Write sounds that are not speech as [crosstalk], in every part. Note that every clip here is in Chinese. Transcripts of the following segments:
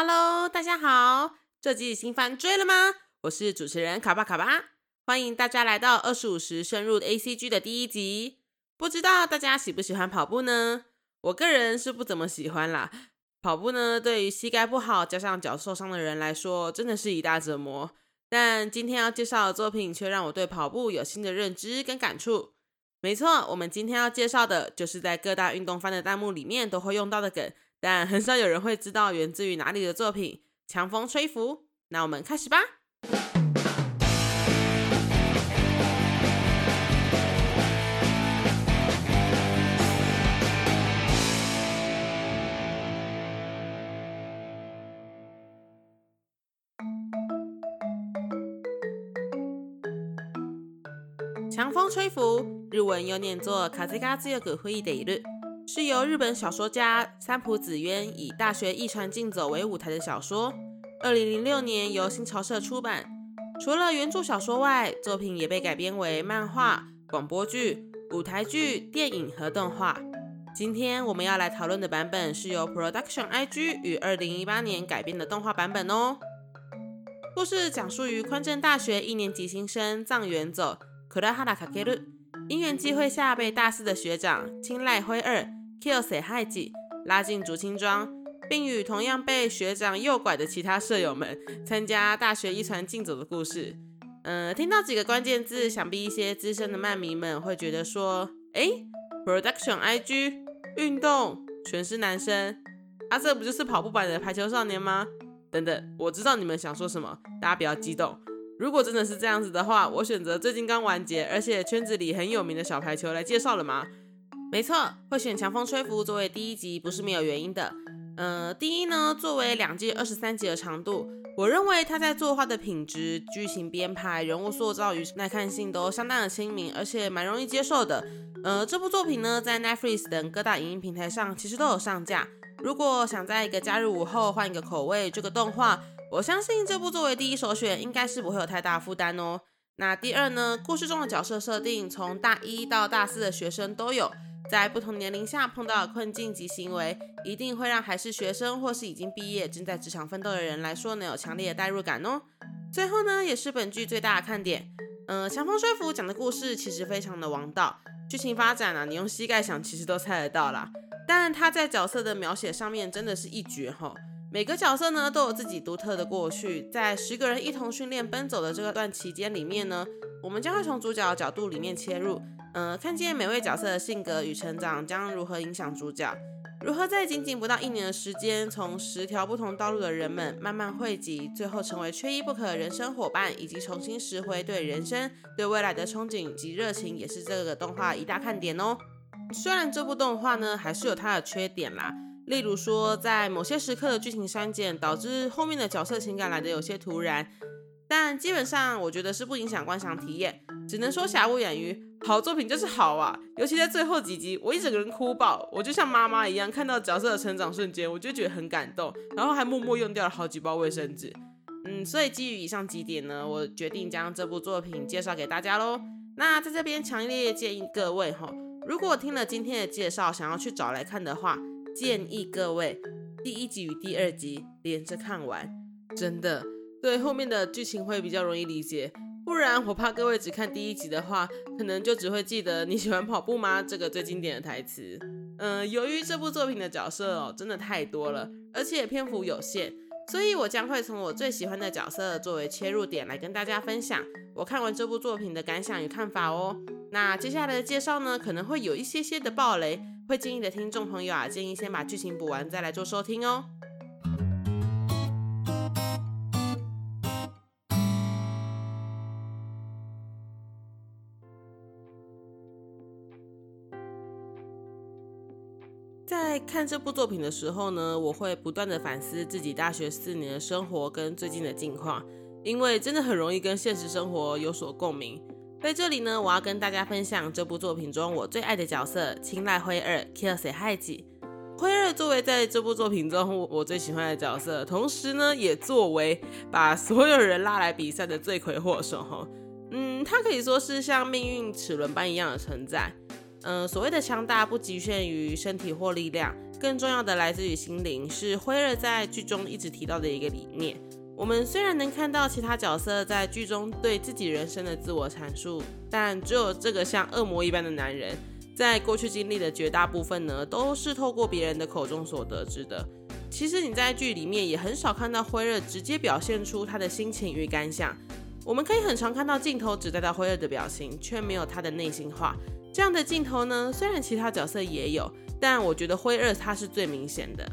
Hello，大家好，这季新番追了吗？我是主持人卡巴卡巴，欢迎大家来到二十五时深入 A C G 的第一集。不知道大家喜不喜欢跑步呢？我个人是不怎么喜欢啦。跑步呢，对于膝盖不好加上脚受伤的人来说，真的是一大折磨。但今天要介绍的作品却让我对跑步有新的认知跟感触。没错，我们今天要介绍的就是在各大运动番的弹幕里面都会用到的梗，但很少有人会知道源自于哪里的作品——强风吹拂。那我们开始吧。强风吹拂，日文又念作卡兹嘎兹有个会议的一日，是由日本小说家三浦紫渊以大学一传竞走为舞台的小说。二零零六年由新潮社出版。除了原著小说外，作品也被改编为漫画、广播剧、舞台剧、电影和动画。今天我们要来讨论的版本是由 Production IG 于二零一八年改编的动画版本哦。故事讲述于宽正大学一年级新生藏原走。可拉哈拉卡克鲁因缘际会下被大四的学长青濑辉二 kill 死害己拉进竹青庄，并与同样被学长诱拐的其他舍友们参加大学一传竞走的故事。嗯，听到几个关键字，想必一些资深的漫迷们会觉得说：哎，production IG 运动全是男生，啊，这不就是跑步版的排球少年吗？等等，我知道你们想说什么，大家不要激动。如果真的是这样子的话，我选择最近刚完结，而且圈子里很有名的小排球来介绍了吗？没错，会选强风吹拂作为第一集不是没有原因的。呃，第一呢，作为两季二十三集的长度，我认为他在作画的品质、剧情编排、人物塑造与耐看性都相当的亲民，而且蛮容易接受的。呃，这部作品呢，在 Netflix 等各大影音平台上其实都有上架。如果想在一个假日午后换一个口味，这个动画。我相信这部作为第一首选，应该是不会有太大负担哦。那第二呢？故事中的角色设定，从大一到大四的学生都有，在不同年龄下碰到的困境及行为，一定会让还是学生或是已经毕业正在职场奋斗的人来说能，有强烈的代入感哦。最后呢，也是本剧最大的看点。嗯，强风吹拂讲的故事其实非常的王道，剧情发展啊，你用膝盖想其实都猜得到啦。但他在角色的描写上面真的是一绝哈。每个角色呢都有自己独特的过去，在十个人一同训练奔走的这个段期间里面呢，我们将会从主角的角度里面切入，呃，看见每位角色的性格与成长将如何影响主角，如何在仅仅不到一年的时间，从十条不同道路的人们慢慢汇集，最后成为缺一不可的人生伙伴，以及重新拾回对人生、对未来的憧憬及热情，也是这个动画一大看点哦。虽然这部动画呢还是有它的缺点啦。例如说，在某些时刻的剧情删减，导致后面的角色情感来的有些突然，但基本上我觉得是不影响观赏体验，只能说瑕不掩瑜。好作品就是好啊，尤其在最后几集，我一整个人哭爆，我就像妈妈一样，看到角色的成长瞬间，我就觉得很感动，然后还默默用掉了好几包卫生纸。嗯，所以基于以上几点呢，我决定将这部作品介绍给大家喽。那在这边强烈建议各位哈，如果听了今天的介绍，想要去找来看的话。建议各位第一集与第二集连着看完，真的对后面的剧情会比较容易理解。不然我怕各位只看第一集的话，可能就只会记得你喜欢跑步吗 [laughs] 这个最经典的台词。嗯，由于这部作品的角色哦真的太多了，而且篇幅有限，所以我将会从我最喜欢的角色作为切入点来跟大家分享我看完这部作品的感想与看法哦。那接下来的介绍呢，可能会有一些些的暴雷。会建议的听众朋友啊，建议先把剧情补完再来做收听哦。在看这部作品的时候呢，我会不断的反思自己大学四年的生活跟最近的近况，因为真的很容易跟现实生活有所共鸣。在这里呢，我要跟大家分享这部作品中我最爱的角色青濑灰二 Killse 害己。灰二作为在这部作品中我最喜欢的角色，同时呢，也作为把所有人拉来比赛的罪魁祸首。嗯，他可以说是像命运齿轮般一样的存在。嗯，所谓的强大不局限于身体或力量，更重要的来自于心灵，是辉儿在剧中一直提到的一个理念。我们虽然能看到其他角色在剧中对自己人生的自我阐述，但只有这个像恶魔一般的男人，在过去经历的绝大部分呢，都是透过别人的口中所得知的。其实你在剧里面也很少看到辉儿直接表现出他的心情与感想。我们可以很常看到镜头只带到辉儿的表情，却没有他的内心话。这样的镜头呢，虽然其他角色也有，但我觉得辉儿他是最明显的。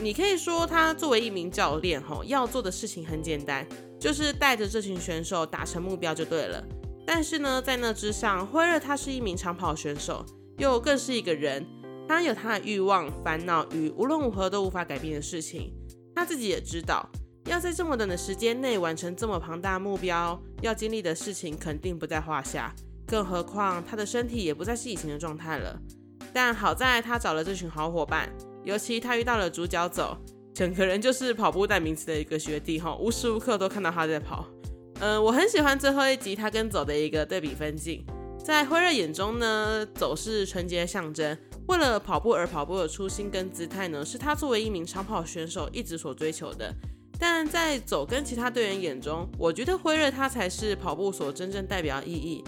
你可以说，他作为一名教练，吼要做的事情很简单，就是带着这群选手达成目标就对了。但是呢，在那之上，辉二他是一名长跑选手，又更是一个人，他有他的欲望、烦恼与无论如何都无法改变的事情。他自己也知道，要在这么短的时间内完成这么庞大目标，要经历的事情肯定不在话下。更何况他的身体也不再是以前的状态了。但好在他找了这群好伙伴。尤其他遇到了主角走，整个人就是跑步代名词的一个学弟哈，无时无刻都看到他在跑。嗯，我很喜欢最后一集他跟走的一个对比分镜，在辉瑞眼中呢，走是纯洁的象征，为了跑步而跑步的初心跟姿态呢，是他作为一名长跑选手一直所追求的。但在走跟其他队员眼中，我觉得辉瑞他才是跑步所真正代表意义。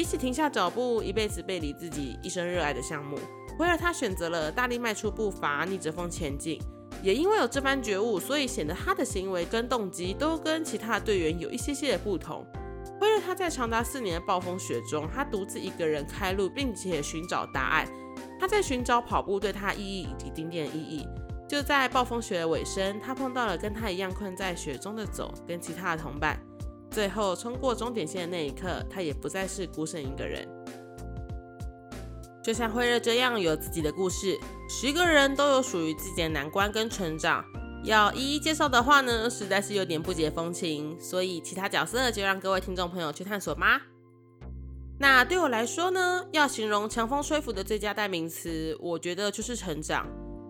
比起停下脚步，一辈子背离自己一生热爱的项目。威尔他选择了大力迈出步伐，逆着风前进。也因为有这番觉悟，所以显得他的行为跟动机都跟其他队员有一些些的不同。威尔他在长达四年的暴风雪中，他独自一个人开路，并且寻找答案。他在寻找跑步对他意义以及顶点意义。就在暴风雪的尾声，他碰到了跟他一样困在雪中的走跟其他的同伴。最后冲过终点线的那一刻，他也不再是孤身一个人。就像辉热这样有自己的故事，十个人都有属于自己的难关跟成长。要一一介绍的话呢，实在是有点不解风情，所以其他角色就让各位听众朋友去探索吧。那对我来说呢，要形容强风吹拂的最佳代名词，我觉得就是成长。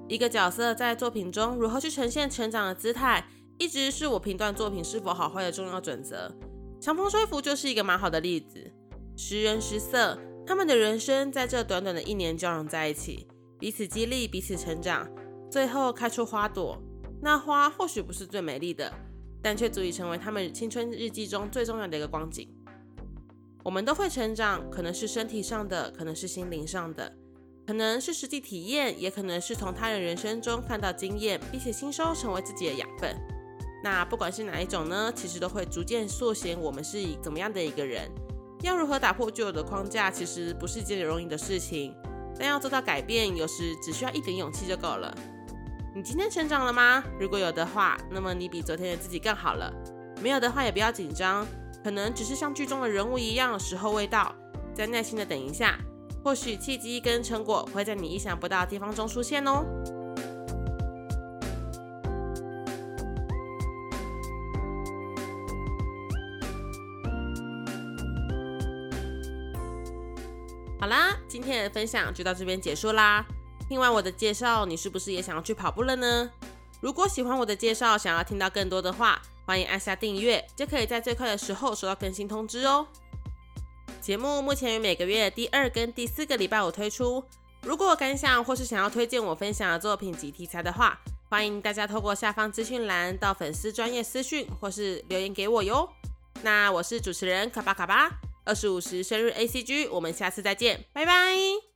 一个角色在作品中如何去呈现成长的姿态，一直是我评断作品是否好坏的重要准则。强风吹拂就是一个蛮好的例子，时人识色。他们的人生在这短短的一年交融在一起，彼此激励，彼此成长，最后开出花朵。那花或许不是最美丽的，但却足以成为他们青春日记中最重要的一个光景。我们都会成长，可能是身体上的，可能是心灵上的，可能是实际体验，也可能是从他人人生中看到经验，并且吸收成为自己的养分。那不管是哪一种呢，其实都会逐渐塑形我们是以怎么样的一个人。要如何打破旧有的框架，其实不是一件容易的事情。但要做到改变，有时只需要一点勇气就够了。你今天成长了吗？如果有的话，那么你比昨天的自己更好了。没有的话，也不要紧张，可能只是像剧中的人物一样，时候未到。再耐心的等一下，或许契机跟成果会在你意想不到的地方中出现哦。好啦，今天的分享就到这边结束啦。听完我的介绍，你是不是也想要去跑步了呢？如果喜欢我的介绍，想要听到更多的话，欢迎按下订阅，就可以在最快的时候收到更新通知哦。节目目前于每个月第二跟第四个礼拜五推出。如果感想或是想要推荐我分享的作品及题材的话，欢迎大家透过下方资讯栏到粉丝专业私讯或是留言给我哟。那我是主持人卡巴卡巴。二十五时生日 A C G，我们下次再见，拜拜。